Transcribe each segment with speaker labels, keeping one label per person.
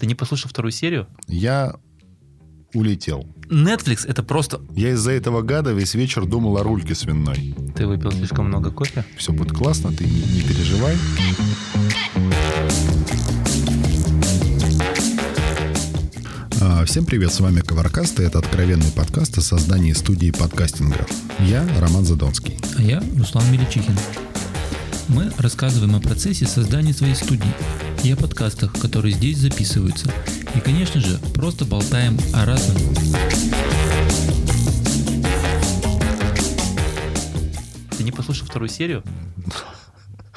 Speaker 1: Ты не послушал вторую серию?
Speaker 2: Я улетел.
Speaker 1: Netflix это просто...
Speaker 2: Я из-за этого гада весь вечер думал о рульке свиной.
Speaker 1: Ты выпил слишком много кофе?
Speaker 2: Все будет классно, ты не, не переживай. А, Всем привет, с вами Коваркаст, и это откровенный подкаст о создании студии подкастинга. Я Роман Задонский.
Speaker 1: А я Руслан Меличихин. Мы рассказываем о процессе создания своей студии и о подкастах, которые здесь записываются. И, конечно же, просто болтаем о разном. Ты не послушал вторую серию?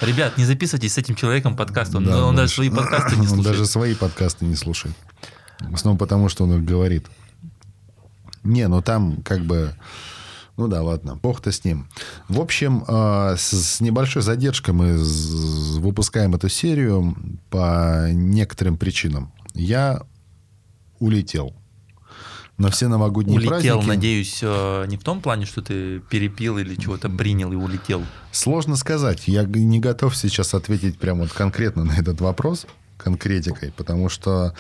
Speaker 1: Ребят, не записывайтесь с этим человеком подкаст. Он,
Speaker 2: Да,
Speaker 1: он даже
Speaker 2: Маш.
Speaker 1: свои подкасты не
Speaker 2: Он
Speaker 1: слушает.
Speaker 2: даже свои подкасты не слушает. В основном потому, что он их говорит. Не, ну там как бы... Ну да, ладно, бог-то с ним. В общем, э, с, небольшой задержкой мы выпускаем эту серию по некоторым причинам. Я улетел на все новогодние
Speaker 1: Улетел,
Speaker 2: праздники.
Speaker 1: надеюсь, э, не в том плане, что ты перепил или чего-то принял и улетел.
Speaker 2: Сложно сказать. Я не готов сейчас ответить прямо вот конкретно на этот вопрос конкретикой, потому что,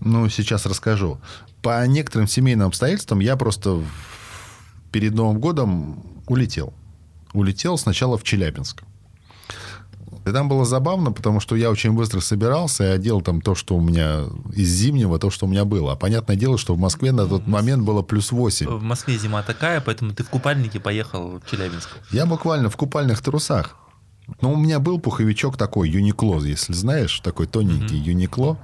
Speaker 2: ну, сейчас расскажу. По некоторым семейным обстоятельствам я просто перед Новым годом улетел. Улетел сначала в Челябинск. И там было забавно, потому что я очень быстро собирался и одел там то, что у меня из зимнего, то, что у меня было. А понятное дело, что в Москве на тот момент было плюс 8.
Speaker 1: В Москве зима такая, поэтому ты в купальнике поехал в Челябинск.
Speaker 2: Я буквально в купальных трусах. Но у меня был пуховичок такой, Юникло, если знаешь, такой тоненький Юникло.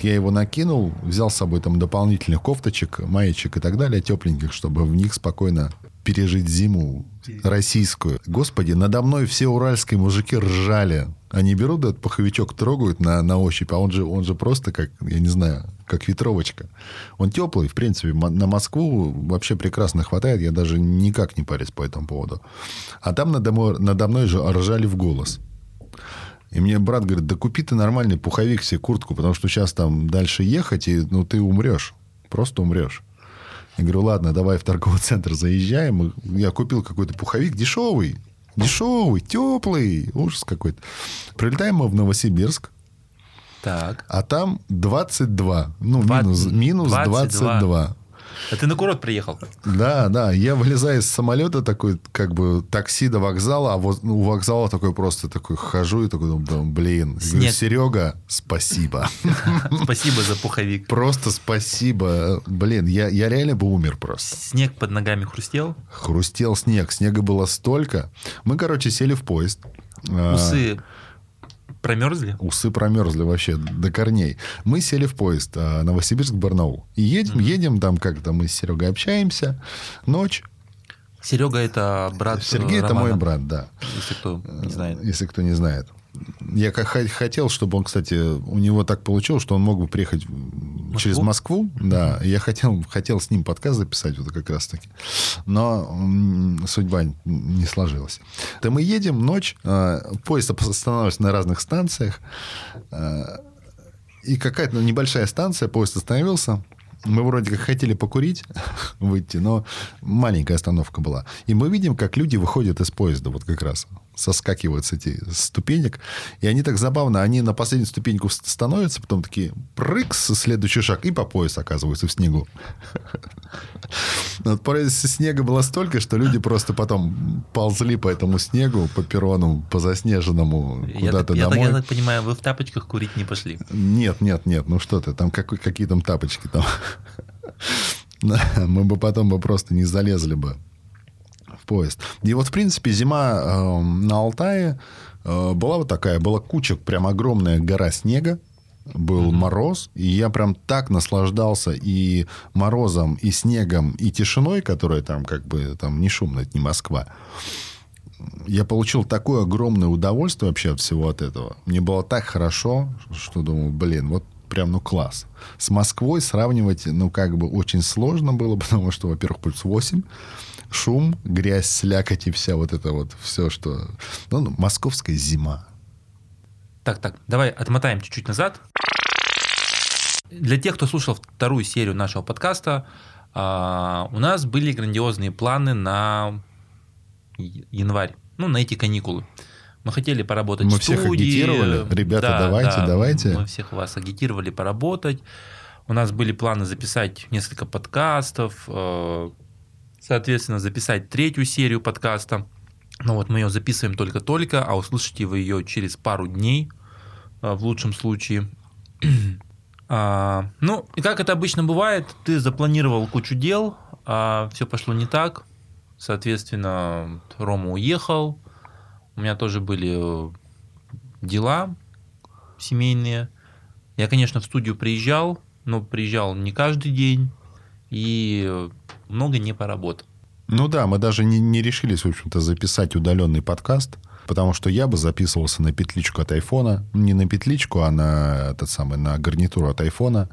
Speaker 2: Я его накинул, взял с собой там дополнительных кофточек, маечек и так далее, тепленьких, чтобы в них спокойно пережить зиму российскую. Господи, надо мной все уральские мужики ржали. Они берут этот пуховичок, трогают на, на ощупь, а он же, он же просто как, я не знаю, как ветровочка. Он теплый, в принципе, на Москву вообще прекрасно хватает. Я даже никак не парюсь по этому поводу. А там надо мной, надо мной же ржали в голос. И мне брат говорит, да купи ты нормальный пуховик себе, куртку, потому что сейчас там дальше ехать, и ну, ты умрешь. Просто умрешь. Я говорю, ладно, давай в торговый центр заезжаем. Я купил какой-то пуховик дешевый. Дешевый, теплый. Ужас какой-то. Прилетаем мы в Новосибирск,
Speaker 1: Так.
Speaker 2: а там 22. Ну,
Speaker 1: Два-
Speaker 2: минус, минус
Speaker 1: 22.
Speaker 2: 22.
Speaker 1: А ты на курорт приехал?
Speaker 2: Да, да. Я вылезаю из самолета, такой, как бы, такси до вокзала, а вот ну, у вокзала такой просто такой хожу и такой, думаю, блин. Говорю. Серега, спасибо.
Speaker 1: Спасибо за пуховик.
Speaker 2: Просто спасибо. Блин, я, я реально бы умер просто.
Speaker 1: Снег под ногами хрустел,
Speaker 2: Хрустел снег. Снега было столько. Мы, короче, сели в поезд. А,
Speaker 1: усы промерзли.
Speaker 2: Усы промерзли вообще до корней. Мы сели в поезд а, Новосибирск-Барнаул. И едем, едем там как-то мы с Серегой общаемся. Ночь.
Speaker 1: Серега это брат
Speaker 2: Сергей
Speaker 1: э,
Speaker 2: это мой
Speaker 1: Романа,
Speaker 2: брат, да.
Speaker 1: Если кто не знает.
Speaker 2: Если кто не знает. Я как хотел, чтобы он, кстати, у него так получилось, что он мог бы приехать через Москву. Да, я хотел, хотел с ним подкаст записать вот как раз таки. Но судьба не сложилась. То мы едем, ночь, э, поезд останавливается на разных станциях. э, И какая-то ну, небольшая станция, поезд остановился. Мы вроде как хотели покурить, выйти, но маленькая остановка была. И мы видим, как люди выходят из поезда, вот как раз соскакивают с этих ступенек. И они так забавно, они на последнюю ступеньку становятся, потом такие прыкс, следующий шаг, и по пояс оказываются в снегу. Вот снега было столько, что люди просто потом ползли по этому снегу, по перрону, по заснеженному куда-то домой.
Speaker 1: я так понимаю, вы в тапочках курить не пошли.
Speaker 2: Нет, нет, нет, ну что ты, там как- какие там тапочки там. Мы бы потом бы просто не залезли бы в поезд. И вот, в принципе, зима э, на Алтае э, была вот такая, была куча, прям огромная гора снега, был мороз, и я прям так наслаждался и морозом, и снегом, и тишиной, которая там как бы там не шумно, это не Москва. Я получил такое огромное удовольствие вообще от всего от этого. Мне было так хорошо, что думаю, блин, вот прям, ну, класс. С Москвой сравнивать, ну, как бы очень сложно было, потому что, во-первых, плюс 8, шум, грязь, слякоть и вся вот это вот все, что... Ну, ну, московская зима.
Speaker 1: Так, так, давай отмотаем чуть-чуть назад. Для тех, кто слушал вторую серию нашего подкаста, а, у нас были грандиозные планы на январь, ну, на эти каникулы. Мы хотели поработать
Speaker 2: Мы
Speaker 1: в
Speaker 2: всех
Speaker 1: студии.
Speaker 2: агитировали. Ребята,
Speaker 1: Да,
Speaker 2: давайте,
Speaker 1: да,
Speaker 2: давайте.
Speaker 1: Мы всех вас агитировали поработать. У нас были планы записать несколько подкастов, э, соответственно, записать третью серию подкаста. Но вот мы ее записываем только-только, а услышите вы ее через пару дней, э, в лучшем случае. А, ну, и как это обычно бывает, ты запланировал кучу дел, а все пошло не так. Соответственно, Рома уехал. У меня тоже были э, дела семейные. Я, конечно, в студию приезжал, но приезжал не каждый день и много не поработал.
Speaker 2: Ну да, мы даже не, не решились, в общем-то, записать удаленный подкаст, потому что я бы записывался на петличку от айфона. Не на петличку, а на, этот самый, на гарнитуру от айфона.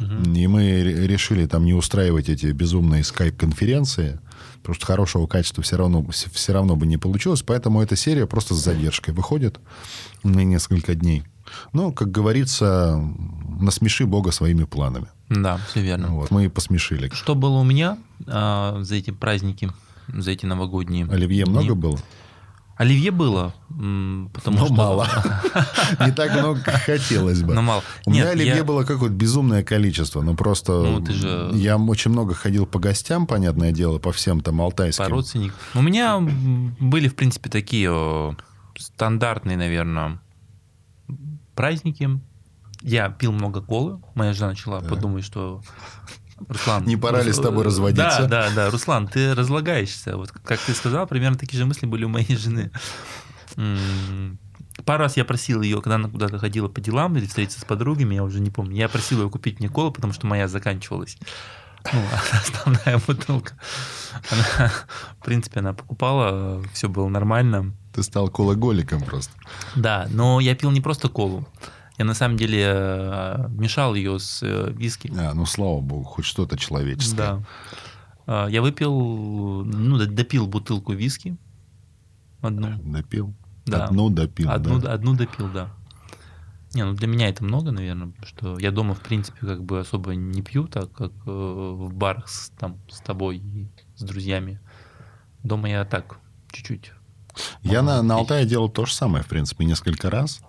Speaker 2: И мы ре- решили там не устраивать эти безумные скайп-конференции, потому что хорошего качества все равно, все равно бы не получилось. Поэтому эта серия просто с задержкой выходит на несколько дней. Ну, как говорится, насмеши Бога своими планами.
Speaker 1: Да, все верно.
Speaker 2: Вот. Мы и посмешили.
Speaker 1: Что было у меня а, за эти праздники, за эти новогодние?
Speaker 2: Оливье
Speaker 1: дни?
Speaker 2: много было?
Speaker 1: Оливье было, потому
Speaker 2: Но
Speaker 1: что...
Speaker 2: мало. Не так много, как хотелось бы.
Speaker 1: Но мало.
Speaker 2: У меня оливье
Speaker 1: я-
Speaker 2: было какое-то безумное количество. Ну, просто...
Speaker 1: Ну, же-
Speaker 2: Я очень много ходил по гостям, понятное дело, по всем там алтайским.
Speaker 1: По родственникам. У меня были, в принципе, такие стандартные, наверное, праздники. Я пил много колы. Моя жена начала подумать, что Руслан...
Speaker 2: Не пора ли с тобой разводиться?
Speaker 1: Да, да, да. Руслан, ты разлагаешься. Вот как ты сказал, примерно такие же мысли были у моей жены. Пару раз я просил ее, когда она куда-то ходила по делам или встретиться с подругами, я уже не помню. Я просил ее купить мне колу, потому что моя заканчивалась. Ну, основная бутылка. Она, в принципе, она покупала, все было нормально.
Speaker 2: Ты стал кологоликом просто.
Speaker 1: Да, но я пил не просто колу. Я на самом деле э, мешал ее с э, виски.
Speaker 2: А, ну, слава богу, хоть что-то человеческое.
Speaker 1: Да. А, Я выпил, ну, допил бутылку виски. Одну.
Speaker 2: Допил.
Speaker 1: Да.
Speaker 2: Одну допил,
Speaker 1: Одну,
Speaker 2: да.
Speaker 1: одну допил, да. Не, ну для меня это много, наверное, что я дома, в принципе, как бы особо не пью, так как э, в барах с, там, с тобой и с друзьями. Дома я так, чуть-чуть.
Speaker 2: Я на, на. Алтае делал то же самое, в принципе, несколько раз.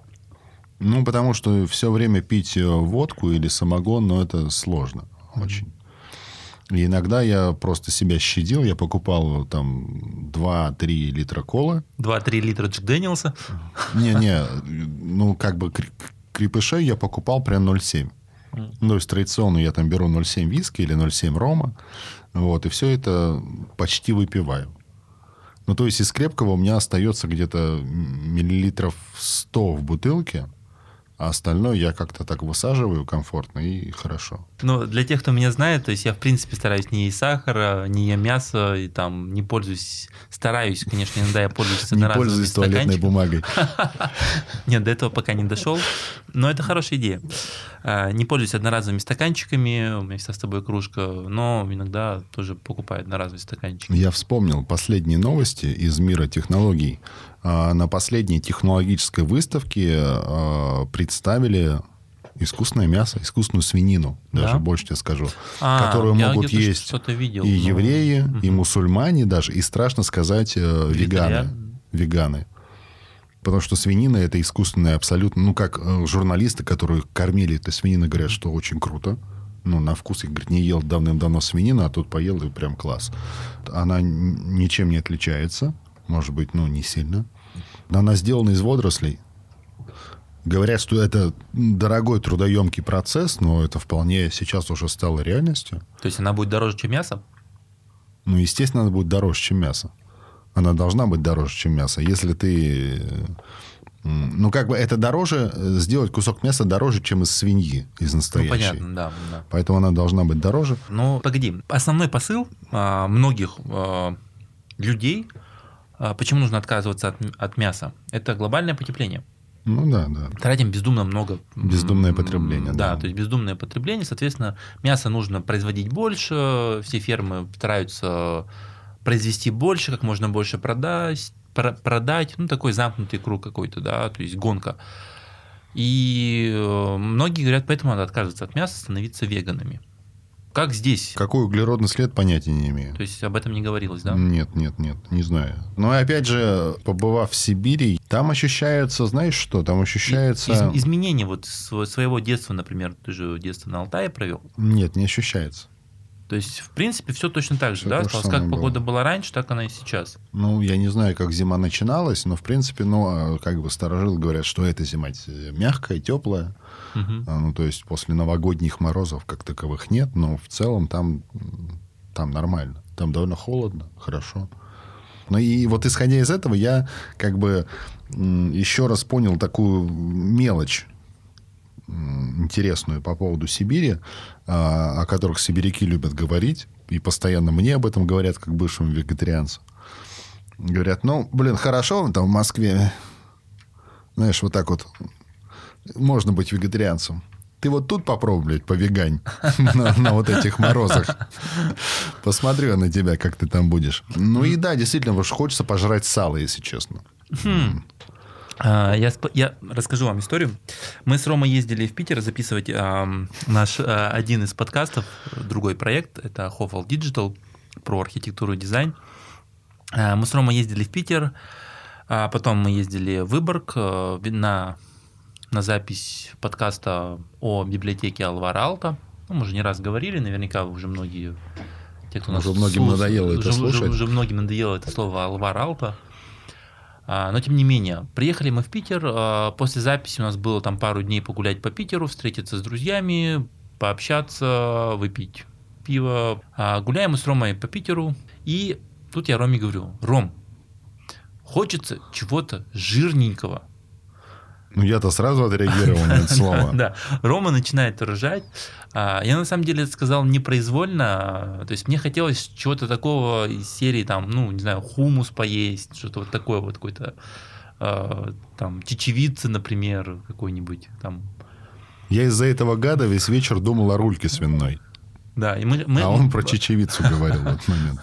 Speaker 2: Ну, потому что все время пить э, водку или самогон, ну, это сложно очень. И иногда я просто себя щадил, я покупал там 2-3 литра колы.
Speaker 1: 2-3 литра Джек Дэниелса.
Speaker 2: Не-не, ну, как бы крепышей я покупал прям 0,7.
Speaker 1: Мгм.
Speaker 2: Ну, то есть традиционно я там беру 0,7 виски или 0,7 рома. Вот, и все это почти выпиваю. Ну, то есть из крепкого у меня остается где-то миллилитров 100 в бутылке, а остальное я как-то так высаживаю комфортно и хорошо.
Speaker 1: Ну, для тех, кто меня знает, то есть я, в принципе, стараюсь не есть сахара, не ем мясо, и там не пользуюсь, стараюсь, конечно, иногда я пользуюсь
Speaker 2: Не пользуюсь туалетной бумагой.
Speaker 1: Нет, до этого пока не дошел, но это хорошая идея. А, Не пользуюсь одноразовыми стаканчиками, у меня всегда с тобой кружка, но иногда тоже покупаю одноразовые стаканчики.
Speaker 2: Я вспомнил последние новости из мира технологий. А, На последней технологической выставке а, представили искусственное мясо, искусственную свинину, даже
Speaker 1: Да?
Speaker 2: больше тебе скажу,
Speaker 1: А,
Speaker 2: которую могут есть
Speaker 1: видел,
Speaker 2: и
Speaker 1: но-
Speaker 2: евреи, и
Speaker 1: Мгм.
Speaker 2: мусульмане даже, и страшно сказать э, веганы. Веганы. Потому что свинина это искусственная абсолютно, ну как э, журналисты, которые кормили этой свининой, говорят, что очень круто. Ну, на вкус, я, говорит, не ел давным-давно свинину, а тут поел, и прям класс. Она ничем не отличается. Может быть, ну, не сильно. Но она сделана из водорослей. Говорят, что это дорогой трудоемкий процесс, но это вполне сейчас уже стало реальностью.
Speaker 1: То есть она будет дороже, чем мясо?
Speaker 2: Ну, естественно, она будет дороже, чем мясо. Она должна быть дороже, чем мясо. Если ты... Ну, как бы это дороже, э, сделать кусок мяса дороже, чем из свиньи, из
Speaker 1: Ну,
Speaker 2: настоящей.
Speaker 1: понятно, да, да.
Speaker 2: Поэтому она должна быть дороже.
Speaker 1: Ну, погоди. Основной посыл а, многих а, людей, почему нужно отказываться от, от мяса, это глобальное потепление.
Speaker 2: Ну, да, да.
Speaker 1: Тратим бездумно много.
Speaker 2: Бездумное потребление,
Speaker 1: Да,
Speaker 2: да.
Speaker 1: то есть бездумное потребление. Соответственно, мясо нужно производить больше. Все фермы стараются произвести больше, как можно больше продать, про- продать. Ну, такой замкнутый круг какой-то, да, то есть гонка. И э, многие говорят, поэтому надо отказываться от мяса, становиться веганами. Как здесь?
Speaker 2: Какой углеродный след, понятия не имею.
Speaker 1: То есть об этом не говорилось, да?
Speaker 2: Нет, нет, нет, не знаю. Но опять же, побывав в Сибири, там ощущается, знаешь что, там ощущается...
Speaker 1: Из- изменения вот сво- своего детства, например, ты же детство на Алтае провел.
Speaker 2: Нет, не ощущается.
Speaker 1: То есть, в принципе, все точно так же,
Speaker 2: Всё
Speaker 1: да?
Speaker 2: то
Speaker 1: Осталось, как
Speaker 2: было.
Speaker 1: погода была раньше, так она и сейчас.
Speaker 2: Ну, я не знаю, как зима начиналась, но, в принципе, ну, а, как бы старожилы говорят, что это зима мягкая, теплая. А, Ну, то есть после новогодних морозов как таковых нет, но в целом там, там нормально. Там довольно холодно, хорошо. Ну и вот исходя из этого, я как бы еще раз понял такую мелочь интересную по поводу Сибири, а, о которых сибиряки любят говорить, и постоянно мне об этом говорят, как бывшему вегетарианцу. Говорят, ну, блин, хорошо там в Москве, знаешь, вот так вот можно быть вегетарианцем. Ты вот тут попробуй, блядь, повегань на, на вот этих морозах. Посмотрю на тебя, как ты там будешь. Ну и да, действительно, уж хочется пожрать сало, если честно.
Speaker 1: А, Я, я расскажу вам историю. Мы с Ромой ездили в Питер записывать ам, наш а, один из подкастов, другой проект, это Hofal Digital про архитектуру и дизайн. А, Мы с Ромой ездили в Питер, а потом мы ездили в Выборг э, на, на запись подкаста о библиотеке Алвара Алта. Ну, мы уже не раз говорили, наверняка уже многие те, кто
Speaker 2: Уже
Speaker 1: нас
Speaker 2: многим
Speaker 1: слуш-
Speaker 2: надоело это
Speaker 1: уже- уже-
Speaker 2: слушать.
Speaker 1: Уже многим надоело это слово Алвара Алта. А, Но тем не менее, приехали мы в Питер. а, После записи у нас было там пару дней погулять по Питеру, встретиться с друзьями, пообщаться, выпить пиво. А, Гуляем мы с Ромой по Питеру. И тут я Роме говорю, Ром, хочется чего-то жирненького.
Speaker 2: Ну, я-то сразу отреагировал на это слово.
Speaker 1: Да, Рома начинает ржать. А, Я на самом деле это сказал непроизвольно. То есть мне хотелось чего-то такого из серии, там, ну, не знаю, хумус поесть, что-то вот такое вот какой-то а, там чечевицы, например, какой-нибудь там.
Speaker 2: Я из-за этого гада весь вечер думал о рульке свиной.
Speaker 1: Да, и мы, мы-
Speaker 2: А он про чечевицу говорил в этот момент.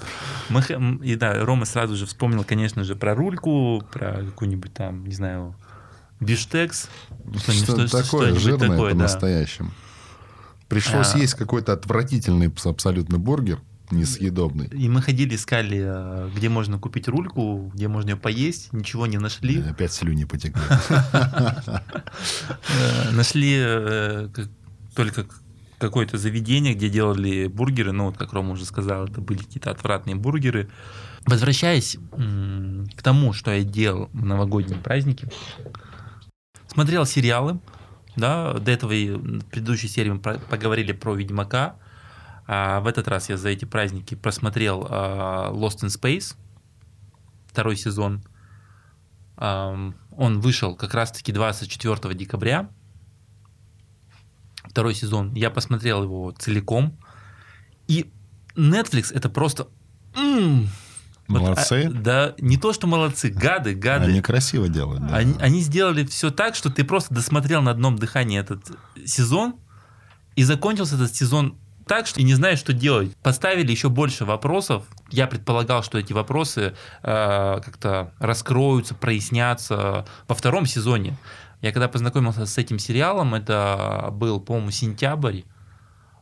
Speaker 1: мы и да, Рома сразу же вспомнил, конечно же, про рульку, про какую-нибудь там, не знаю, биштекс. Что-нибудь-
Speaker 2: Что-то
Speaker 1: что-
Speaker 2: такое
Speaker 1: что-нибудь
Speaker 2: жирное
Speaker 1: такое, да.
Speaker 2: по-настоящему. Пришлось
Speaker 1: А.
Speaker 2: есть какой-то отвратительный абсолютно бургер, несъедобный.
Speaker 1: И мы ходили, искали, э, где можно купить рульку, где можно ее поесть, ничего не нашли.
Speaker 2: И Опять слюни потекли.
Speaker 1: Э, Нашли э, только какое-то заведение, где делали бургеры. Ну, вот как Рома уже сказал, это были какие-то отвратные бургеры. Возвращаясь к тому, что я делал в новогодние праздники, смотрел сериалы. Да, до этого и в предыдущей серии мы про- поговорили про Ведьмака. А в этот раз я за эти праздники просмотрел а, Lost in Space, второй сезон. Ам, Он вышел как раз-таки 24 декабря. Второй сезон. Я посмотрел его целиком. И Netflix это просто... м, вот,
Speaker 2: Молодцы.
Speaker 1: а, да, не то, что молодцы, гады, гады.
Speaker 2: Они красиво делают. да.
Speaker 1: Они, они сделали все так, что ты просто досмотрел на одном дыхании этот сезон, и закончился этот сезон так, что и не знаешь, что делать. Поставили еще больше вопросов. Я предполагал, что эти вопросы э, как-то раскроются, прояснятся во втором сезоне. Я когда познакомился с этим сериалом, это был, по-моему, сентябрь.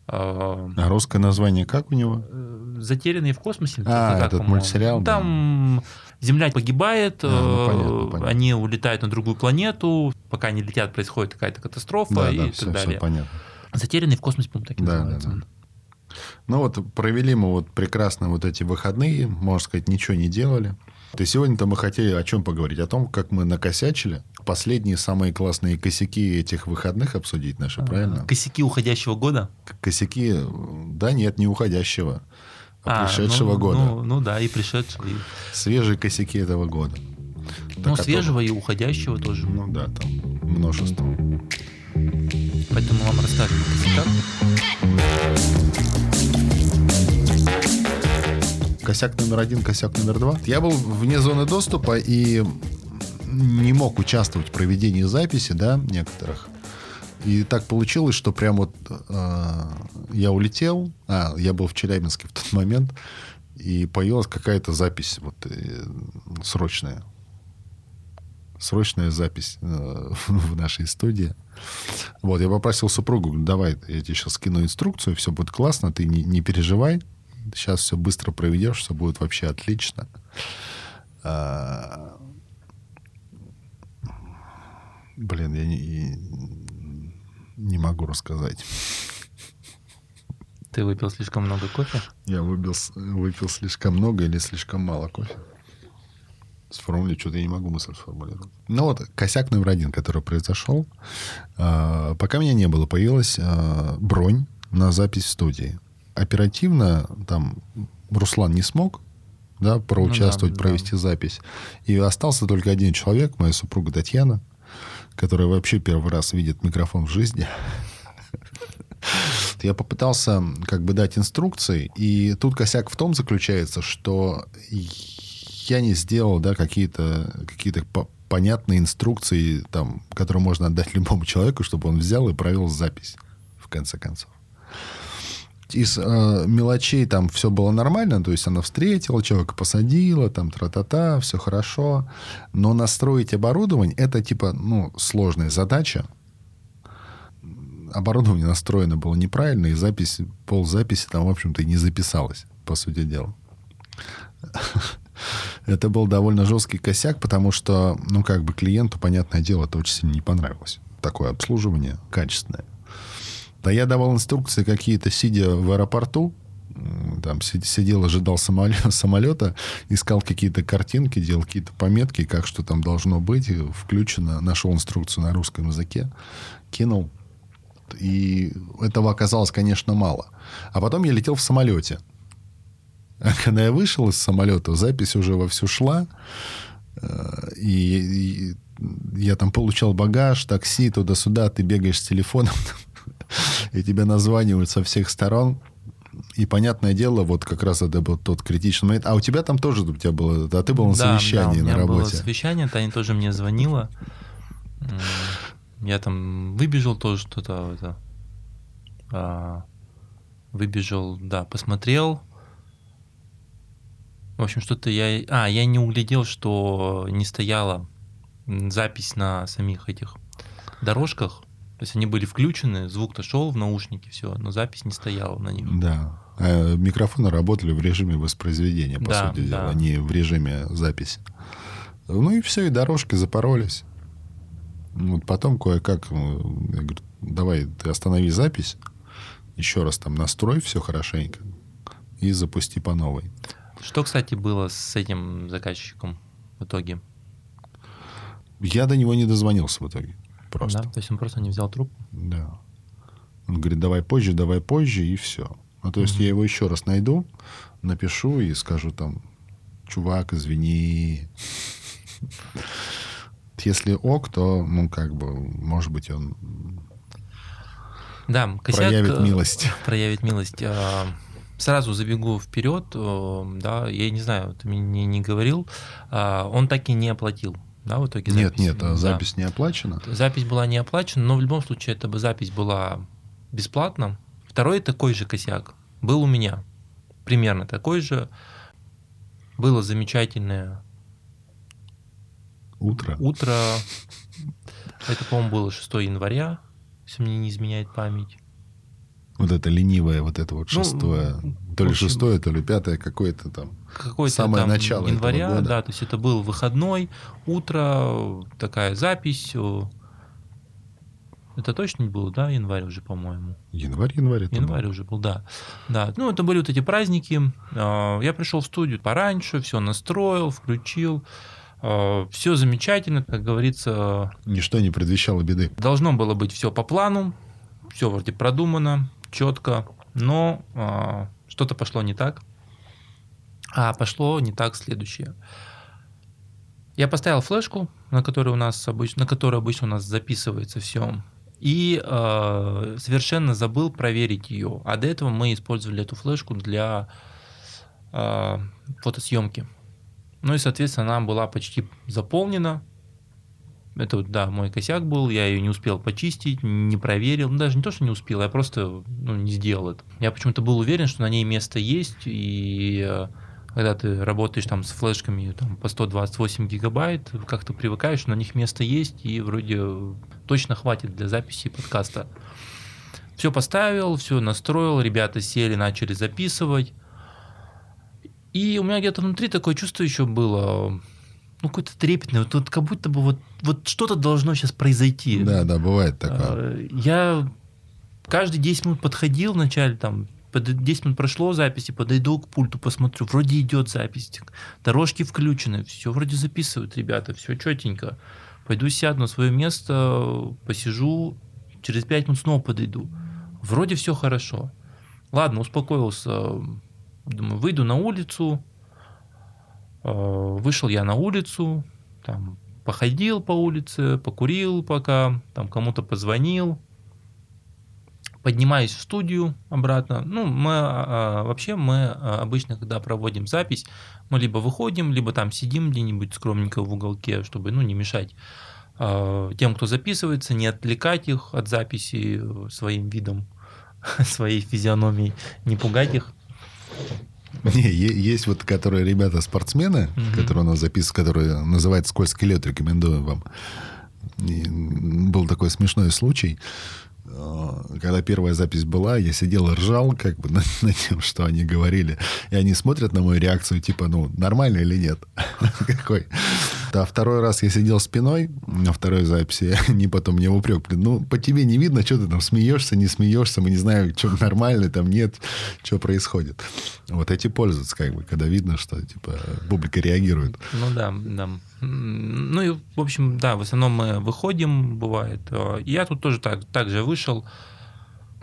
Speaker 2: А русское название как у него?
Speaker 1: э, Затерянные в космосе.
Speaker 2: А,
Speaker 1: так,
Speaker 2: этот мультсериал, да.
Speaker 1: Там Земля погибает,
Speaker 2: А, ну,
Speaker 1: э,
Speaker 2: понятно, понятно.
Speaker 1: они улетают на другую планету, пока они летят, происходит какая-то катастрофа
Speaker 2: Да,
Speaker 1: и
Speaker 2: да,
Speaker 1: так
Speaker 2: все,
Speaker 1: далее.
Speaker 2: понятно.
Speaker 1: Затерянный в космосе, по-моему, так и
Speaker 2: Да,
Speaker 1: называется.
Speaker 2: да, да. Ну вот провели мы вот прекрасно вот эти выходные, можно сказать, ничего не делали. То есть сегодня-то мы хотели о чем поговорить? О том, как мы накосячили. Последние самые классные косяки этих выходных обсудить наши, правильно?
Speaker 1: Косяки уходящего года.
Speaker 2: Косяки, да нет, не уходящего, а,
Speaker 1: А,
Speaker 2: пришедшего
Speaker 1: ну,
Speaker 2: года.
Speaker 1: Ну, ну да, и пришедшего. и-
Speaker 2: Свежие косяки этого года.
Speaker 1: Ну,
Speaker 2: а
Speaker 1: свежего и уходящего тоже.
Speaker 2: Ну да, там множество.
Speaker 1: Поэтому вам расскажем о косяках.
Speaker 2: Косяк номер один, косяк номер два. Я был вне зоны доступа и не мог участвовать в проведении записи, да, некоторых. И так получилось, что прям вот э, я улетел, а, я был в Челябинске в тот момент, и появилась какая-то запись вот э, срочная. срочная запись э, в нашей студии. Вот, я попросил супругу, говорю, давай, я тебе сейчас скину инструкцию, все будет классно, ты не, не переживай, сейчас все быстро проведешь, все будет вообще отлично. А, Блин, я не, не могу рассказать.
Speaker 1: Ты выпил слишком много кофе?
Speaker 2: Я выпил, выпил слишком много или слишком мало кофе. Сформулировать что-то я не могу мысль сформулировать. Ну вот, косяк номер один, который произошел. Э, пока меня не было, появилась э, бронь на запись в студии. Оперативно там Руслан не смог да, проучаствовать, ну, да, провести да. запись. И остался только один человек, моя супруга Татьяна, которая вообще первый раз видит микрофон в жизни. Я попытался как бы дать инструкции, и тут косяк в том заключается, что я не сделал да, какие-то какие понятные инструкции, там, которые можно отдать любому человеку, чтобы он взял и провел запись, в конце концов. Из э, мелочей там все было нормально, то есть она встретила человека, посадила, там тра-та-та, все хорошо. Но настроить оборудование это типа ну сложная задача. Оборудование настроено было неправильно, и запись, пол записи там, в общем-то, и не записалась, по сути дела. Это был довольно жесткий косяк, потому что, ну, как бы клиенту, понятное дело, это очень сильно не понравилось. Такое обслуживание качественное. Да я давал инструкции какие-то, сидя в аэропорту, там сидел, ожидал самолета, искал какие-то картинки, делал какие-то пометки, как что там должно быть, включено, нашел инструкцию на русском языке, кинул. И этого оказалось, конечно, мало. А потом я летел в самолете. А когда я вышел из самолета, запись уже вовсю шла. Э, и я там получал багаж, такси, туда-сюда, ты бегаешь с телефоном, и тебя названивают со всех сторон. И понятное дело, вот как раз это был тот критичный момент. А у тебя там тоже у тебя было, а ты был на да, совещании да, у меня на работе. было
Speaker 1: совещание, Таня тоже мне звонила. Я там выбежал тоже что-то это, а, выбежал, да, посмотрел, в общем, что-то я... А, я не углядел, что не стояла запись на самих этих дорожках. То есть они были включены, звук-то шел в наушники, все, но запись не стояла на них.
Speaker 2: Да. А микрофоны работали в режиме воспроизведения, по да, сути дела, да. не в режиме записи. Ну и все, и дорожки запоролись. Вот потом кое-как, ну, я говорю, давай ты останови запись, еще раз там настрой все хорошенько и запусти по новой.
Speaker 1: Что, кстати, было с этим заказчиком в итоге?
Speaker 2: Я до него не дозвонился в итоге. Просто.
Speaker 1: Да, то есть он просто не взял трубку?
Speaker 2: Да. Он говорит, давай позже, давай позже, и все. Ну, то есть угу. я его еще раз найду, напишу и скажу там, чувак, извини. Если ок, то, ну, как бы, может быть, он
Speaker 1: да, косяк,
Speaker 2: проявит милость.
Speaker 1: Проявит милость. А, сразу забегу вперед, да, я не знаю, ты мне не говорил, а, он так и не оплатил. Да, в итоге
Speaker 2: запись. Нет, нет, а запись да. не оплачена.
Speaker 1: Запись была не оплачена, но в любом случае эта бы запись была бесплатна. Второй такой же косяк был у меня. Примерно такой же. Было замечательное
Speaker 2: утро.
Speaker 1: Утро. Это, по-моему, было 6 января, если мне не изменяет память.
Speaker 2: Вот это ленивое, вот это вот ну, шестое, ну, то ли общем, шестое, то ли пятое, какое-то там
Speaker 1: какое самое там начало января, этого года. да, то есть это был выходной, утро, такая запись. Это точно было, да, январь уже, по-моему.
Speaker 2: Январь, январь.
Speaker 1: Это январь был. уже был, да. Да, ну это были вот эти праздники. А, я пришел в студию пораньше, все настроил, включил. А, все замечательно, как говорится.
Speaker 2: Ничто не предвещало беды.
Speaker 1: Должно было быть все по плану, все вроде продумано, четко, но а, что-то пошло не так. А пошло не так следующее. Я поставил флешку, на которой у нас обычно, на которой обычно у нас записывается все, и э, совершенно забыл проверить ее. А до этого мы использовали эту флешку для э, фотосъемки. Ну и, соответственно, она была почти заполнена, это вот, да, мой косяк был, я ее не успел почистить, не проверил, ну, даже не то, что не успел, я просто ну, не сделал это. Я почему-то был уверен, что на ней место есть, и э, когда ты работаешь там с флешками там, по 128 гигабайт, как-то привыкаешь, на них место есть, и вроде точно хватит для записи подкаста. Все поставил, все настроил, ребята сели, начали записывать. И у меня где-то внутри такое чувство еще было, ну, какое-то трепетное. Вот, вот как будто бы вот, вот что-то должно сейчас произойти.
Speaker 2: Да, да, бывает такое.
Speaker 1: А, я каждые 10 минут подходил вначале, там, 10 минут прошло записи, подойду к пульту, посмотрю, вроде идет запись, дорожки включены, все вроде записывают ребята, все четенько. Пойду сяду на свое место, посижу, через 5 минут снова подойду. Вроде все хорошо. Ладно, успокоился. Думаю, выйду на улицу. Э, вышел я на улицу, там, походил по улице, покурил пока, там кому-то позвонил, поднимаюсь в студию обратно. Ну, мы а, а вообще мы а, обычно, когда проводим запись, мы либо выходим, либо там сидим где-нибудь скромненько в уголке, чтобы ну, не мешать а, тем, кто записывается, не отвлекать их от записи своим видом, своей физиономией, не пугать их.
Speaker 2: Не, есть вот, которые ребята спортсмены, угу. которые у нас записывают, которые называют «Скользкий лед», рекомендую вам. И был такой смешной случай. Э, когда первая запись была, я сидел и ржал как бы над, над тем, что они говорили. И они смотрят на мою реакцию, типа, ну, нормально или нет? Какой? Да, второй раз я сидел спиной на второй записи, они потом мне упрек, блин, ну, по тебе не видно, что ты там смеешься, не смеешься, мы не знаем, что нормально, там нет, что происходит. Вот эти пользуются, как бы, когда видно, что, типа, публика реагирует.
Speaker 1: Ну, да, да. Ну, и, в общем, да, в основном мы выходим, бывает. Я тут тоже так, так же вышел,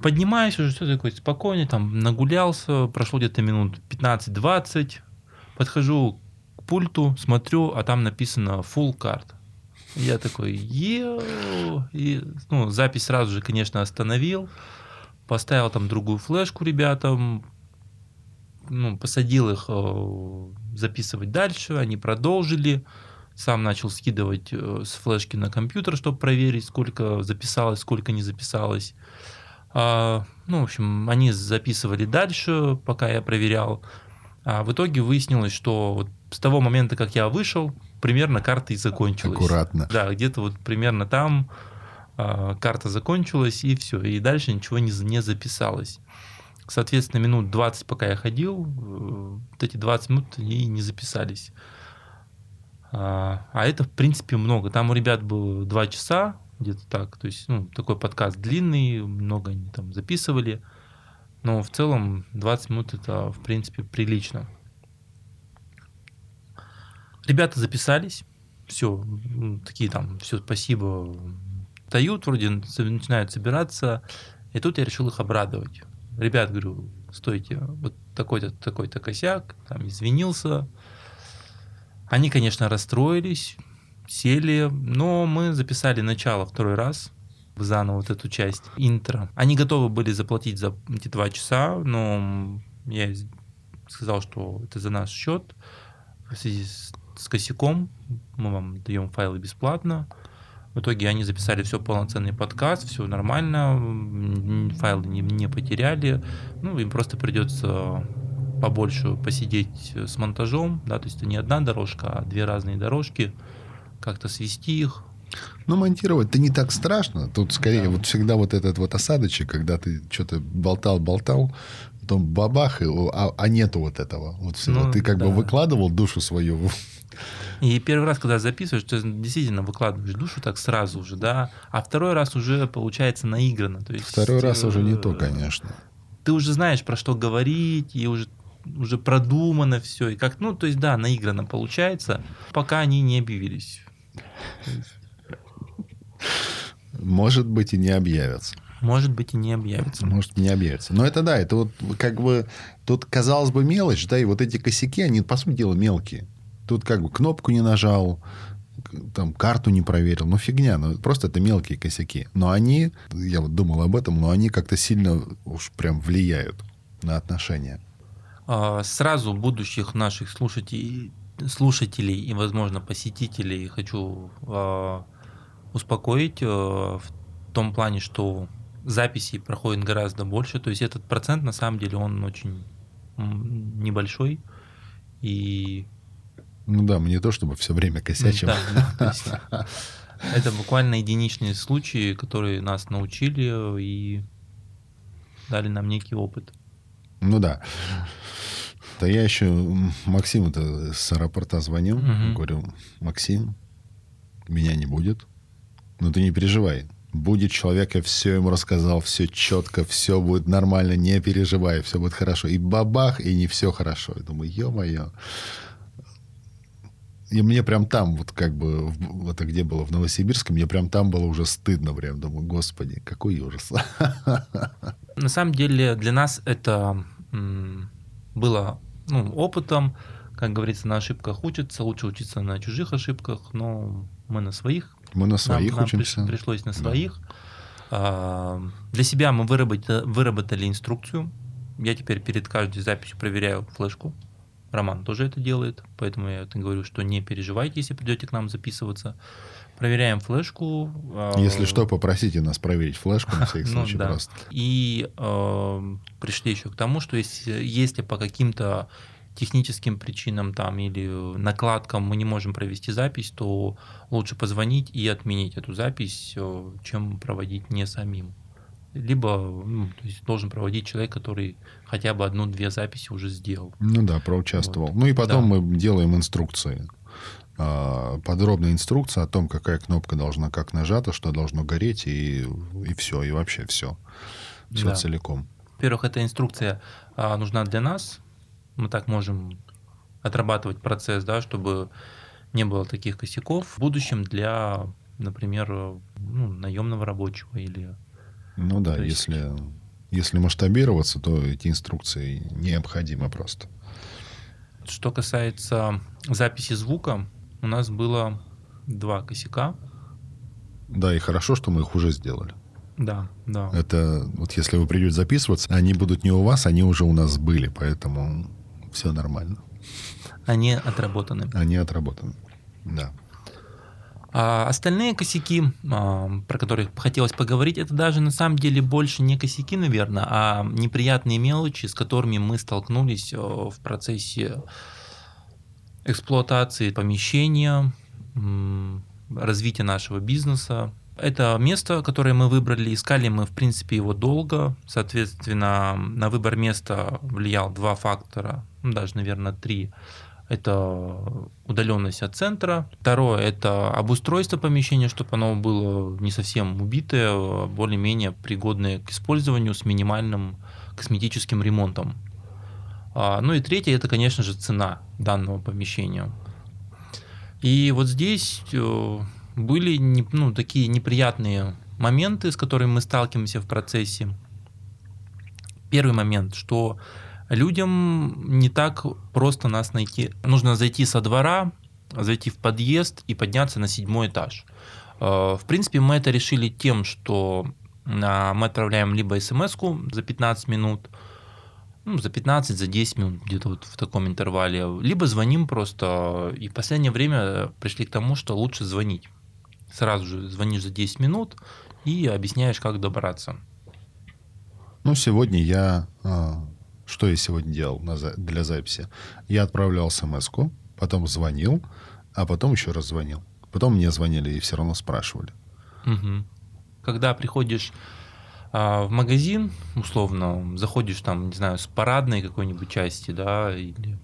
Speaker 1: поднимаюсь уже, все такое спокойно, там, нагулялся, прошло где-то минут 15-20, подхожу пульту, смотрю, а там написано full card. Я такой, е и ну, запись сразу же, конечно, остановил, поставил там другую флешку ребятам, ну, посадил их э, записывать дальше, они продолжили, сам начал скидывать э, с флешки на компьютер, чтобы проверить, сколько записалось, сколько не записалось. А, ну, в общем, они записывали дальше, пока я проверял. А в итоге выяснилось, что вот с того момента, как я вышел, примерно карта и закончилась.
Speaker 2: Аккуратно.
Speaker 1: Да, где-то вот примерно там а, карта закончилась, и все. И дальше ничего не, не записалось. Соответственно, минут 20, пока я ходил, э, вот эти 20 минут и не записались. А, а это, в принципе, много. Там у ребят было 2 часа, где-то так. То есть, ну, такой подкаст длинный, много они там записывали. Но в целом 20 минут это, в принципе, прилично. Ребята записались, все, такие там, все, спасибо, дают, вроде начинают собираться, и тут я решил их обрадовать. Ребят, говорю, стойте, вот такой-то, такой-то косяк, там, извинился. Они, конечно, расстроились, сели, но мы записали начало второй раз, заново вот эту часть интро. Они готовы были заплатить за эти два часа, но я сказал, что это за наш счет. В связи с с косяком, мы вам даем файлы бесплатно. В итоге они записали все полноценный подкаст, все нормально, файлы не, не потеряли. Ну, им просто придется побольше посидеть с монтажом, да, то есть это не одна дорожка, а две разные дорожки, как-то свести их.
Speaker 2: Ну, монтировать-то не так страшно. Тут скорее да. вот всегда вот этот вот осадочек, когда ты что-то болтал-болтал, потом бабах, а, а нету вот этого. Вот всего. Ну, ты как да. бы выкладывал душу свою
Speaker 1: и первый раз, когда записываешь, ты действительно выкладываешь душу так сразу уже, да, а второй раз уже получается наиграно. То есть,
Speaker 2: второй раз уже не то, конечно.
Speaker 1: Ты уже знаешь, про что говорить, и уже уже продумано все, и как, ну, то есть, да, наиграно получается, пока они не объявились.
Speaker 2: Может быть, и не объявятся.
Speaker 1: Может быть, и не объявится.
Speaker 2: Может, не объявится. Но это да, это вот как бы... Тут, казалось бы, мелочь, да, и вот эти косяки, они, по сути дела, мелкие. Тут как бы кнопку не нажал, там карту не проверил. Ну, фигня. Ну, просто это мелкие косяки. Но они, я вот думал об этом, но они как-то сильно уж прям влияют на отношения.
Speaker 1: А, сразу будущих наших слушателей, слушателей и, возможно, посетителей хочу э, успокоить э, в том плане, что записей проходит гораздо больше. То есть этот процент, на самом деле, он очень небольшой. И
Speaker 2: Ну да, мы не то чтобы все время косячим.
Speaker 1: Да, это буквально единичные случаи, которые нас научили и дали нам некий опыт.
Speaker 2: Ну да. Да я еще Максиму-то с аэропорта звоню,
Speaker 1: Мгм.
Speaker 2: говорю, Максим, меня не будет, но ты не переживай. Будет человек, я все ему рассказал, все четко, все будет нормально, не переживай, все будет хорошо. И бабах, и не все хорошо. Я думаю, ё-моё. И мне прям там, вот как бы, это где было, в Новосибирске, мне прям там было уже стыдно, прям думаю, господи, какой ужас.
Speaker 1: На самом деле для нас это было ну, опытом, как говорится, на ошибках учатся, лучше учиться на чужих ошибках, но мы на своих
Speaker 2: Мы на своих
Speaker 1: нам, нам
Speaker 2: учимся.
Speaker 1: приш- пришлось на
Speaker 2: Да.
Speaker 1: своих. А, Для себя мы выработали, выработали инструкцию. Я теперь перед каждой записью проверяю флешку. Роман тоже это делает, поэтому я это говорю, что не переживайте, если придете к нам записываться. Проверяем флешку. а,
Speaker 2: Если что, попросите нас проверить флешку на всякий
Speaker 1: Ну
Speaker 2: случай
Speaker 1: да.
Speaker 2: просто.
Speaker 1: И э, пришли еще к тому, что если, если по каким-то техническим причинам там или накладкам мы не можем провести запись, то лучше позвонить и отменить эту запись, э, чем проводить не самим. Либо ну, то есть должен проводить человек, который хотя бы одну-две записи уже сделал.
Speaker 2: Ну да, проучаствовал. Ну и потом
Speaker 1: Да.
Speaker 2: мы делаем инструкции. А, Подробная инструкция о том, какая кнопка должна как нажата, что должно гореть, и, и все, и вообще все. Все
Speaker 1: Да.
Speaker 2: целиком.
Speaker 1: Во-первых, эта инструкция а, нужна для нас. Мы так можем отрабатывать процесс, да, чтобы не было таких косяков в будущем для, например, ну, наемного рабочего или
Speaker 2: Ну да,
Speaker 1: То есть-
Speaker 2: если, если масштабироваться, то эти инструкции необходимы просто.
Speaker 1: Что касается записи звука, у нас было два косяка.
Speaker 2: Да, и хорошо, что мы их уже сделали.
Speaker 1: Да, да.
Speaker 2: Это вот если вы придете записываться, они будут не у вас, они уже у нас были, поэтому все нормально.
Speaker 1: Они отработаны.
Speaker 2: Они отработаны. Да.
Speaker 1: А остальные косяки, а, про которые хотелось поговорить, это даже на самом деле больше не косяки, наверное, а неприятные мелочи, с которыми мы столкнулись э, в процессе эксплуатации помещения, развития нашего бизнеса. Это место, которое мы выбрали, искали мы, в принципе, его долго. Соответственно, на выбор места влиял два фактора, ну, даже, наверное, три. Это удаленность от центра. Второе – это обустройство помещения, чтобы оно было не совсем убитое, а более-менее пригодное к использованию с минимальным косметическим ремонтом. А, Ну и третье – это, конечно же, цена данного помещения. И вот здесь э, были ну, такие неприятные моменты, с которыми мы сталкиваемся в процессе. Первый момент, что людям не так просто нас найти. Нужно зайти со двора, зайти в подъезд и подняться на седьмой этаж. Э, В принципе, мы это решили тем, что а, мы отправляем либо смс за 15 минут, ну, за 15, за 10 минут, где-то вот в таком интервале, либо звоним просто. И в последнее время пришли к тому, что лучше звонить. Сразу же звонишь за 10 минут и объясняешь, как добраться.
Speaker 2: Ну, сегодня я... что я сегодня делал на для записи? Я отправлял смс потом звонил, а потом еще раз звонил. Потом мне звонили и все равно спрашивали.
Speaker 1: Мгм. Когда приходишь а, в магазин, условно, заходишь там, не знаю, с парадной какой-нибудь части, да, или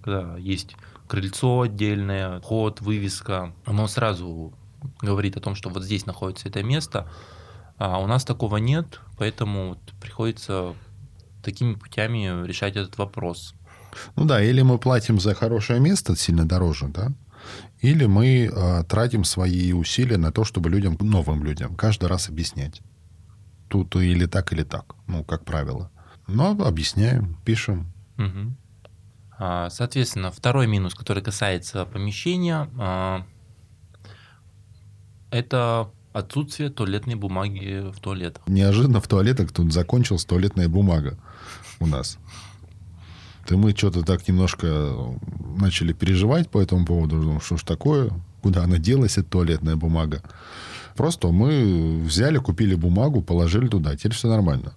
Speaker 1: когда есть крыльцо отдельное, вход, вывеска, оно сразу говорит о том, что вот здесь находится это место, а у нас такого нет, поэтому вот приходится такими путями решать этот вопрос.
Speaker 2: Ну да, или мы платим за хорошее место сильно дороже, да, или мы а, тратим свои усилия на то, чтобы людям, новым людям, каждый раз объяснять. Тут или так, или так, ну, как правило. Но объясняем, пишем.
Speaker 1: А, Соответственно, второй минус, который касается помещения, а, это отсутствие туалетной бумаги в туалетах.
Speaker 2: Неожиданно в туалетах тут закончилась туалетная бумага у нас. И мы что-то так немножко начали переживать по этому поводу. Думаю, что ж такое? Куда она делась, эта туалетная бумага? Просто мы взяли, купили бумагу, положили туда. Теперь все нормально.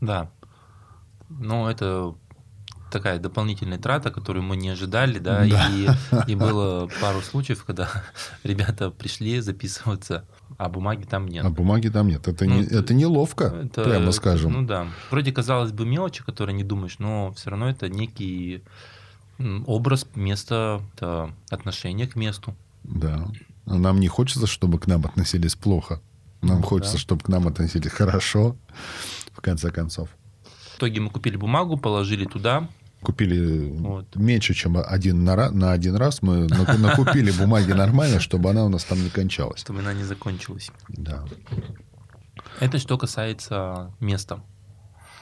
Speaker 1: Да. Но это такая дополнительная трата, которую мы не ожидали, да,
Speaker 2: Да.
Speaker 1: И, и было пару случаев, когда ребята пришли записываться, а бумаги там нет.
Speaker 2: А бумаги там нет. Это,
Speaker 1: Ну,
Speaker 2: не, это неловко,
Speaker 1: Это,
Speaker 2: прямо скажем.
Speaker 1: Ну да. Вроде казалось бы мелочи, которые не думаешь, но все равно это некий образ места, это отношение к месту.
Speaker 2: Да. Нам не хочется, чтобы к нам относились плохо. Нам
Speaker 1: Ну,
Speaker 2: хочется,
Speaker 1: да.
Speaker 2: чтобы к нам относились хорошо, в конце концов.
Speaker 1: В итоге мы купили бумагу, положили туда.
Speaker 2: Купили
Speaker 1: Вот.
Speaker 2: меньше, чем один на, на один раз. Мы наку- накупили бумаги нормально, чтобы она у нас там не кончалась.
Speaker 1: чтобы она не закончилась.
Speaker 2: Да.
Speaker 1: Это что касается места.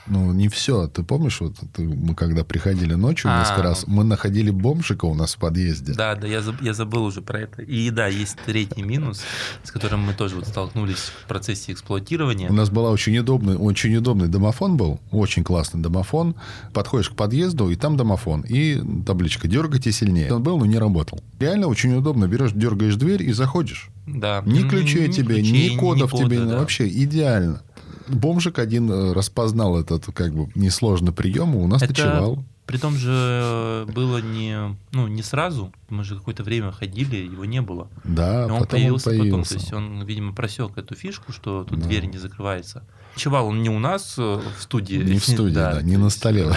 Speaker 2: Ну, не все. Ты помнишь, вот ты- мы когда приходили ночью
Speaker 1: А.
Speaker 2: несколько раз, мы находили бомжика у нас в подъезде.
Speaker 1: Да, да, я, заб- я забыл уже про это. И да, есть третий минус, с которым мы тоже вот столкнулись в процессе эксплуатирования.
Speaker 2: У нас была очень удобный, очень удобный домофон был, очень классный домофон. Подходишь к подъезду, и там домофон, и табличка «Дергайте сильнее». Он был, но не работал. Реально очень удобно. Берешь, дергаешь дверь и заходишь.
Speaker 1: Да.
Speaker 2: Ни ключей
Speaker 1: ни
Speaker 2: тебе,
Speaker 1: ключей,
Speaker 2: ни кодов
Speaker 1: кода,
Speaker 2: тебе,
Speaker 1: да.
Speaker 2: вообще идеально. Бомжик один э, распознал этот как бы несложный прием, и у нас
Speaker 1: Это
Speaker 2: ночевал.
Speaker 1: при том же э, было не, ну, не сразу. Мы же какое-то время ходили, его не было.
Speaker 2: Да,
Speaker 1: И он
Speaker 2: потом
Speaker 1: появился,
Speaker 2: он
Speaker 1: потом.
Speaker 2: появился.
Speaker 1: То есть он, видимо, просек эту фишку, что тут
Speaker 2: Да.
Speaker 1: дверь не закрывается. Ночевал он не у нас э, в студии.
Speaker 2: Не в студии, да, не
Speaker 1: то
Speaker 2: на столе.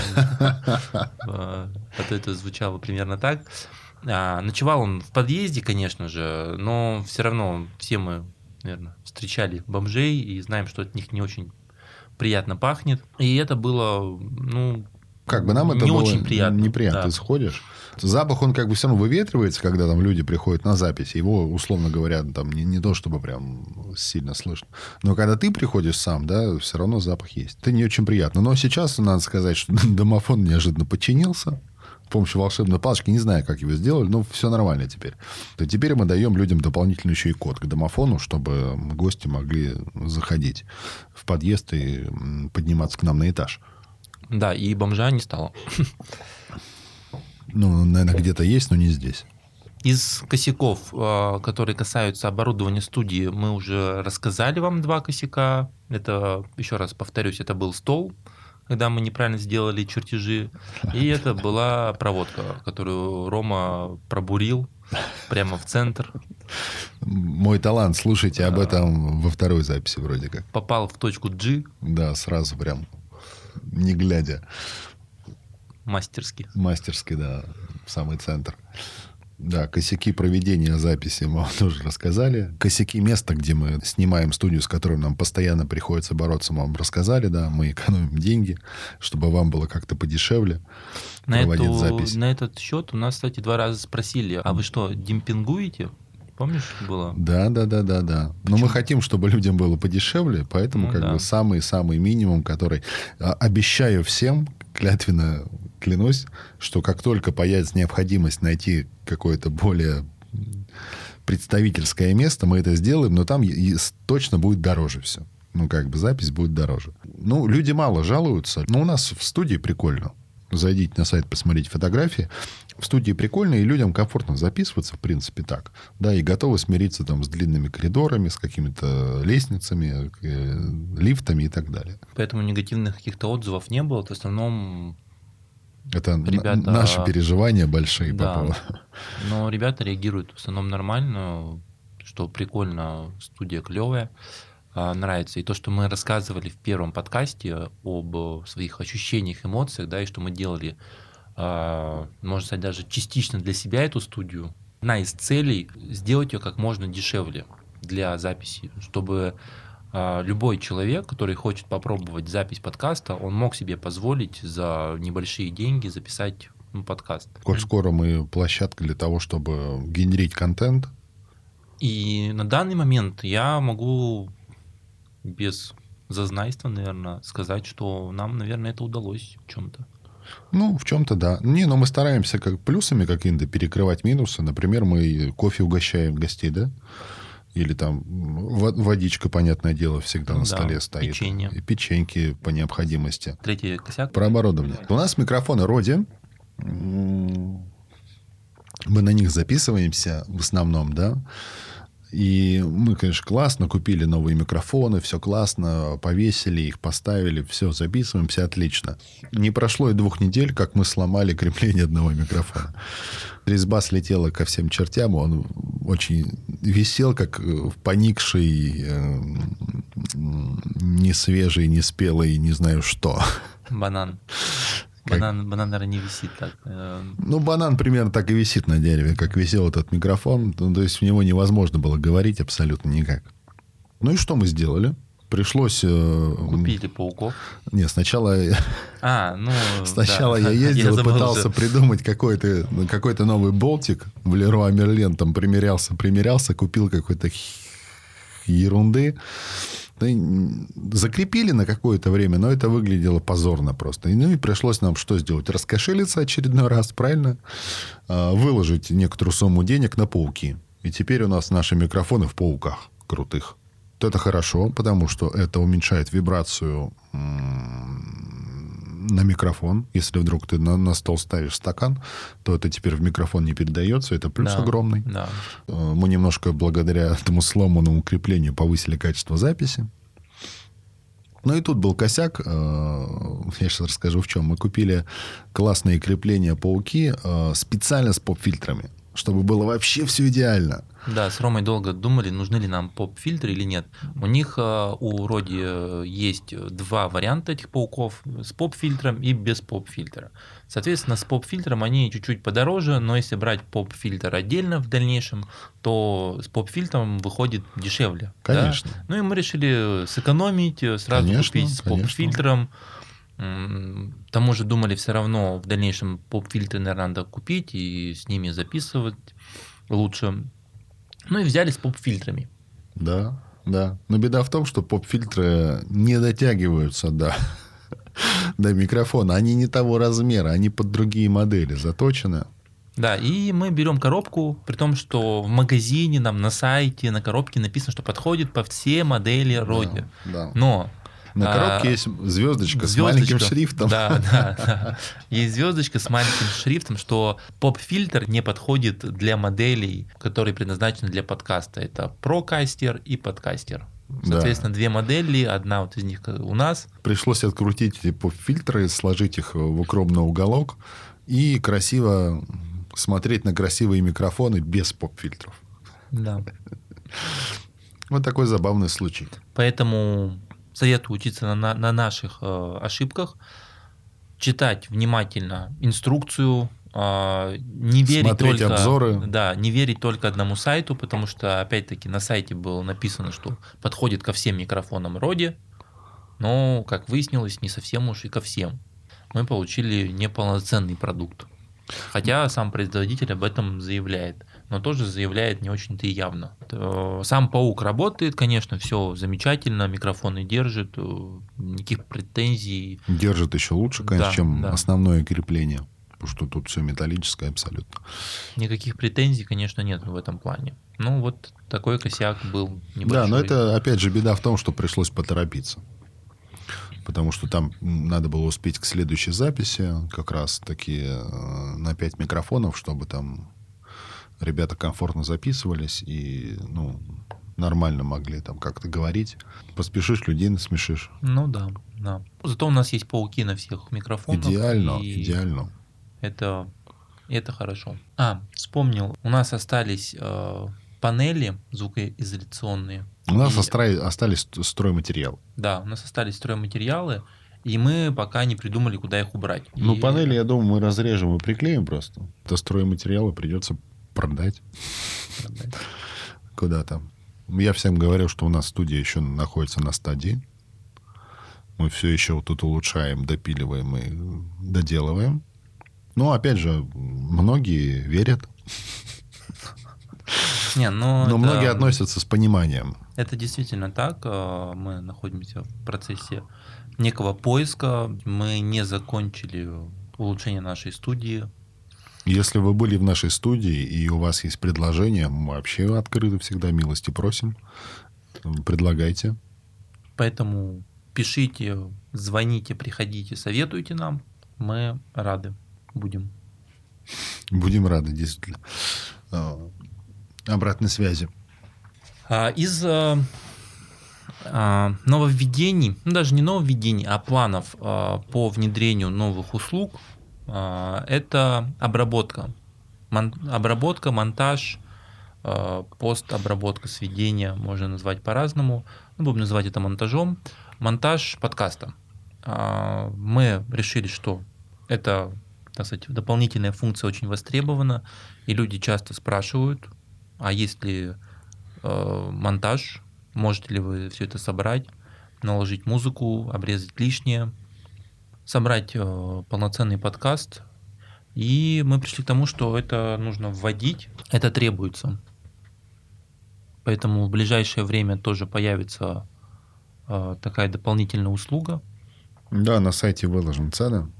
Speaker 1: Вот это звучало примерно так. А, Ночевал он в подъезде, конечно же, но все равно все мы, наверное, встречали бомжей и знаем, что от них не очень приятно пахнет. И это было, ну,
Speaker 2: Как бы нам это
Speaker 1: не
Speaker 2: было
Speaker 1: очень приятно.
Speaker 2: неприятно.
Speaker 1: да.
Speaker 2: Ты сходишь. Запах, он как бы все равно выветривается, когда там люди приходят на запись. Его, условно говоря, там не, не то, чтобы прям сильно слышно. Но когда ты приходишь сам, да, все равно запах есть. Это не очень приятно. Но сейчас надо сказать, что домофон неожиданно подчинился. С помощью волшебной палочки. Не знаю, как его сделали, но все нормально теперь. То теперь мы даем людям дополнительный еще и код к домофону, чтобы гости могли заходить в подъезд и подниматься к нам на этаж.
Speaker 1: Да, и бомжа не стало.
Speaker 2: Ну, наверное, где-то есть, но не здесь.
Speaker 1: Из косяков, э, которые касаются оборудования студии, мы уже рассказали вам два косяка. Это, еще раз повторюсь, это был стол, когда мы неправильно сделали чертежи. И это была проводка, которую Рома пробурил прямо в центр.
Speaker 2: Мой талант, слушайте об этом во второй записи вроде как.
Speaker 1: Попал в точку G
Speaker 2: Да, сразу прям, не глядя,
Speaker 1: мастерски.
Speaker 2: мастерски, да, в самый центр. Да, косяки проведения записи мы вам тоже рассказали. Косяки места, где мы снимаем студию, с которым нам постоянно приходится бороться, мы вам рассказали, да. Мы экономим деньги, чтобы вам было как-то подешевле
Speaker 1: На,
Speaker 2: проводить
Speaker 1: эту-
Speaker 2: запись.
Speaker 1: на этот счет у нас, кстати, два раза спросили, а вы что, демпингуете? Помнишь, было?
Speaker 2: Да, да, да, да, да. Но мы хотим, чтобы людям было подешевле, поэтому
Speaker 1: Ну
Speaker 2: как
Speaker 1: да.
Speaker 2: бы самый-самый минимум, который а, обещаю всем, клятвенно клянусь, что как только появится необходимость найти какое-то более представительское место, мы это сделаем, но там точно будет дороже все. Ну, как бы запись будет дороже. Ну, люди мало жалуются. Но у нас в студии прикольно. Зайдите на сайт, посмотрите фотографии. В студии прикольно, и людям комфортно записываться, в принципе, так. Да, и готовы смириться там с длинными коридорами, с какими-то лестницами, э, лифтами и так далее.
Speaker 1: Поэтому негативных каких-то отзывов не было. В основном
Speaker 2: Это
Speaker 1: Ребята-
Speaker 2: наши переживания большие
Speaker 1: Да.
Speaker 2: по поводу.
Speaker 1: Но ребята реагируют в основном нормально, что прикольно, студия клевая, нравится. И то, что мы рассказывали в первом подкасте об э, своих ощущениях, эмоциях, да, и что мы делали, а, можно сказать, даже частично для себя эту студию. Одна из целей сделать ее как можно дешевле для записи, чтобы любой человек, который хочет попробовать запись подкаста, он мог себе позволить за небольшие деньги записать ну, подкаст.
Speaker 2: Коль скоро мы площадка для того, чтобы генерить контент,
Speaker 1: И на данный момент я могу без зазнайства, наверное, сказать, что нам, наверное, это удалось в чем-то.
Speaker 2: Ну, в чем-то да. Не, но мы стараемся как плюсами какими-то перекрывать минусы. Например, мы кофе угощаем гостей, да? Или там во- водичка, понятное дело, всегда
Speaker 1: Ну
Speaker 2: на
Speaker 1: да,
Speaker 2: столе стоит.
Speaker 1: печенье.
Speaker 2: И печеньки по необходимости.
Speaker 1: Третий косяк.
Speaker 2: Про оборудование. У нас микрофоны Роди. Мы на них записываемся в основном, да. И мы, конечно, классно купили новые микрофоны, все классно, повесили их, поставили, все, записываемся, отлично. Не прошло и двух недель, как мы сломали крепление одного микрофона. Резьба слетела ко всем чертям, он очень висел, как поникший, э, не свежий, не спелый, не знаю что.
Speaker 1: Банан.
Speaker 2: Как?
Speaker 1: Банан, банан, наверное, не висит так. Э,
Speaker 2: Ну, банан примерно так и висит на дереве, как висел этот микрофон. Ну, то есть в него невозможно было говорить абсолютно никак. Ну и что мы сделали? Пришлось... э,
Speaker 1: Купили пауков.
Speaker 2: Не, сначала,
Speaker 1: А, ну...
Speaker 2: сначала
Speaker 1: да.
Speaker 2: я ездил и
Speaker 1: забыл
Speaker 2: пытался
Speaker 1: уже.
Speaker 2: придумать какой-то какой новый болтик в Леруа Мерлен. Там примерялся, примерялся, купил какой-то ерунды. Закрепили на какое-то время, но это выглядело позорно просто. И, ну и пришлось нам что сделать? Раскошелиться очередной раз, правильно? А, Выложить некоторую сумму денег на пауки. И теперь у нас наши микрофоны в пауках крутых. Это хорошо, потому что это уменьшает вибрацию на микрофон. Если вдруг ты на, на стол ставишь стакан, то это теперь в микрофон не передается. Это плюс
Speaker 1: Да,
Speaker 2: огромный.
Speaker 1: Да.
Speaker 2: Э, Мы немножко благодаря этому сломанному креплению повысили качество записи. Ну и тут был косяк. э, Я сейчас расскажу в чем. Мы купили классные крепления пауки э, специально с поп-фильтрами, чтобы было вообще все идеально.
Speaker 1: Да, с Ромой долго думали, нужны ли нам поп-фильтры или нет. У них э, у Роди э, есть два варианта этих пауков, с поп-фильтром и без поп-фильтра. Соответственно, с поп-фильтром они чуть-чуть подороже, но если брать поп-фильтр отдельно в дальнейшем, то с поп-фильтром выходит дешевле. да?
Speaker 2: Конечно.
Speaker 1: Ну и мы решили сэкономить, э, сразу
Speaker 2: Конечно,
Speaker 1: купить с поп-фильтром. К тому же думали все равно в дальнейшем поп-фильтры, наверное, надо купить и с ними записывать лучше. Ну и взяли с поп-фильтрами.
Speaker 2: Да, да. Но беда в том, что поп-фильтры не дотягиваются до, до микрофона. Они не того размера, они под другие модели заточены.
Speaker 1: Да, и мы берем коробку, при том, что в магазине, нам на сайте, на коробке написано, что подходит по все модели Роди.
Speaker 2: Да.
Speaker 1: Но
Speaker 2: На коробке
Speaker 1: а,
Speaker 2: есть звездочка, с
Speaker 1: звездочка.
Speaker 2: маленьким шрифтом.
Speaker 1: Да, да, да. Есть звездочка с маленьким шрифтом, что поп-фильтр не подходит для моделей, которые предназначены для подкаста. Это прокастер и подкастер.
Speaker 2: Да.
Speaker 1: Соответственно, две модели, одна вот из них у нас.
Speaker 2: Пришлось открутить эти поп-фильтры, сложить их в укромный уголок и красиво смотреть на красивые микрофоны без поп-фильтров.
Speaker 1: Да.
Speaker 2: Вот такой забавный случай.
Speaker 1: Поэтому советую учиться на, на- на наших э, ошибках, читать внимательно инструкцию, э, не верить
Speaker 2: Смотреть
Speaker 1: только,
Speaker 2: обзоры.
Speaker 1: да, не верить только одному сайту, потому что опять-таки на сайте было написано, что подходит ко всем микрофонам Роди, но как выяснилось, не совсем уж и ко всем. Мы получили неполноценный продукт. Хотя сам производитель об этом заявляет, но тоже заявляет не очень-то и явно. Э, Сам паук работает, конечно, все замечательно, микрофоны держит, э, никаких претензий.
Speaker 2: Держит еще лучше, конечно,
Speaker 1: Да,
Speaker 2: чем
Speaker 1: да.
Speaker 2: основное крепление. Потому что тут все металлическое абсолютно.
Speaker 1: Никаких претензий, конечно, нет в этом плане. Ну, вот такой косяк был небольшой.
Speaker 2: Да, но это, опять же, беда в том, что пришлось поторопиться. Потому что там надо было успеть к следующей записи, как раз таки э, на 5 микрофонов, чтобы там ребята комфортно записывались и ну, нормально могли там как-то говорить. Поспешишь, людей насмешишь.
Speaker 1: Ну да, да. Зато у нас есть пауки на всех микрофонах.
Speaker 2: Идеально, идеально.
Speaker 1: Это, это хорошо. А, вспомнил, у нас остались э, панели звукоизоляционные.
Speaker 2: У нас
Speaker 1: И-
Speaker 2: остра- остались стройматериалы.
Speaker 1: Да, у нас остались стройматериалы, и мы пока не придумали, куда их убрать.
Speaker 2: Ну,
Speaker 1: И-
Speaker 2: панели, я думаю, мы разрежем и приклеим просто. Это стройматериалы придется продать куда-то. Я всем говорю, что у нас студия еще находится на стадии. Мы все еще вот тут улучшаем, допиливаем и доделываем. Но, опять же, многие верят,
Speaker 1: Не, ну,
Speaker 2: но
Speaker 1: это-
Speaker 2: многие относятся с пониманием.
Speaker 1: Это действительно так. э, Мы находимся в процессе некого поиска. Мы не закончили улучшение нашей студии.
Speaker 2: Если вы были в нашей студии и у вас есть предложения, мы вообще открыты всегда, милости просим. Предлагайте.
Speaker 1: Поэтому пишите, звоните, приходите, советуйте нам. Мы рады будем.
Speaker 2: Будем рады, действительно. А, Обратной связи.
Speaker 1: А, из а, нововведений, ну даже не нововведений, а планов по внедрению новых услуг, это обработка. Мон, обработка, монтаж, а, постобработка, сведения, можно назвать по-разному. Ну, будем называть это монтажом. Монтаж подкаста. А, мы решили, что это, так сказать, дополнительная функция очень востребована, и люди часто спрашивают, а есть ли монтаж, можете ли вы все это собрать, наложить музыку, обрезать лишнее, собрать э, полноценный подкаст. И мы пришли к тому, что это нужно вводить, это требуется. Поэтому в ближайшее время тоже появится э, такая дополнительная услуга.
Speaker 2: Да, на сайте выложим цены.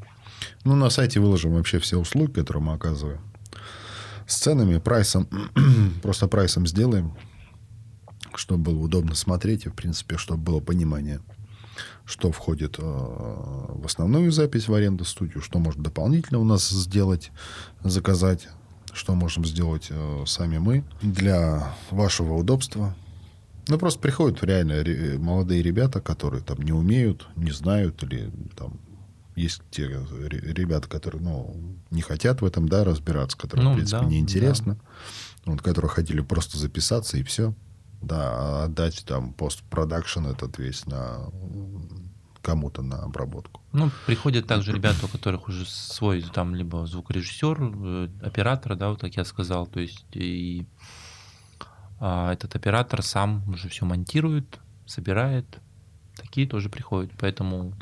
Speaker 2: Ну, на сайте выложим вообще все услуги, которые мы оказываем. С ценами, прайсом, просто прайсом сделаем, чтобы было удобно смотреть и, в принципе, чтобы было понимание, что входит э, в основную запись в аренду студию, что можно дополнительно у нас сделать, заказать, что можем сделать э, сами мы для вашего удобства. Ну, просто приходят реально ре- молодые ребята, которые там не умеют, не знают, или там есть те ре- ребята, которые, ну, не хотят в этом, да, разбираться, которым,
Speaker 1: Ну,
Speaker 2: в принципе,
Speaker 1: да,
Speaker 2: неинтересно. Вот, которые хотели просто записаться и все. Да, отдать там постпродакшн этот весь на кому-то на обработку.
Speaker 1: Ну, приходят также ребята, у которых уже свой там либо звукорежиссер, э, оператор, да, вот как я сказал, то есть и а, этот оператор сам уже все монтирует, собирает, такие тоже приходят, поэтому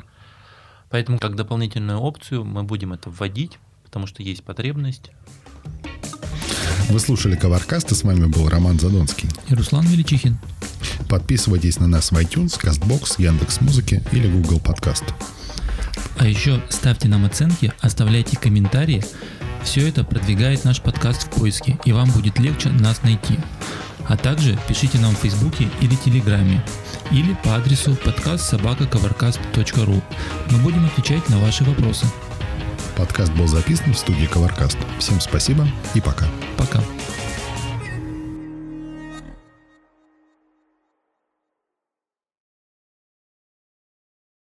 Speaker 1: поэтому как дополнительную опцию мы будем это вводить, потому что есть потребность.
Speaker 2: Вы слушали Коваркаст, и с вами был Роман Задонский.
Speaker 3: И Руслан Величихин.
Speaker 2: Подписывайтесь на нас в iTunes, CastBox, Яндекс.Музыки или Google Подкаст.
Speaker 3: А еще ставьте нам оценки, оставляйте комментарии. Все это продвигает наш подкаст в поиске, и вам будет легче нас найти. А также пишите нам в Фейсбуке или Телеграме, или по адресу подкаст собакаковаркаст.ру. Мы будем отвечать на ваши вопросы.
Speaker 2: Подкаст был записан в студии Коваркаст. Всем спасибо и пока.
Speaker 3: Пока.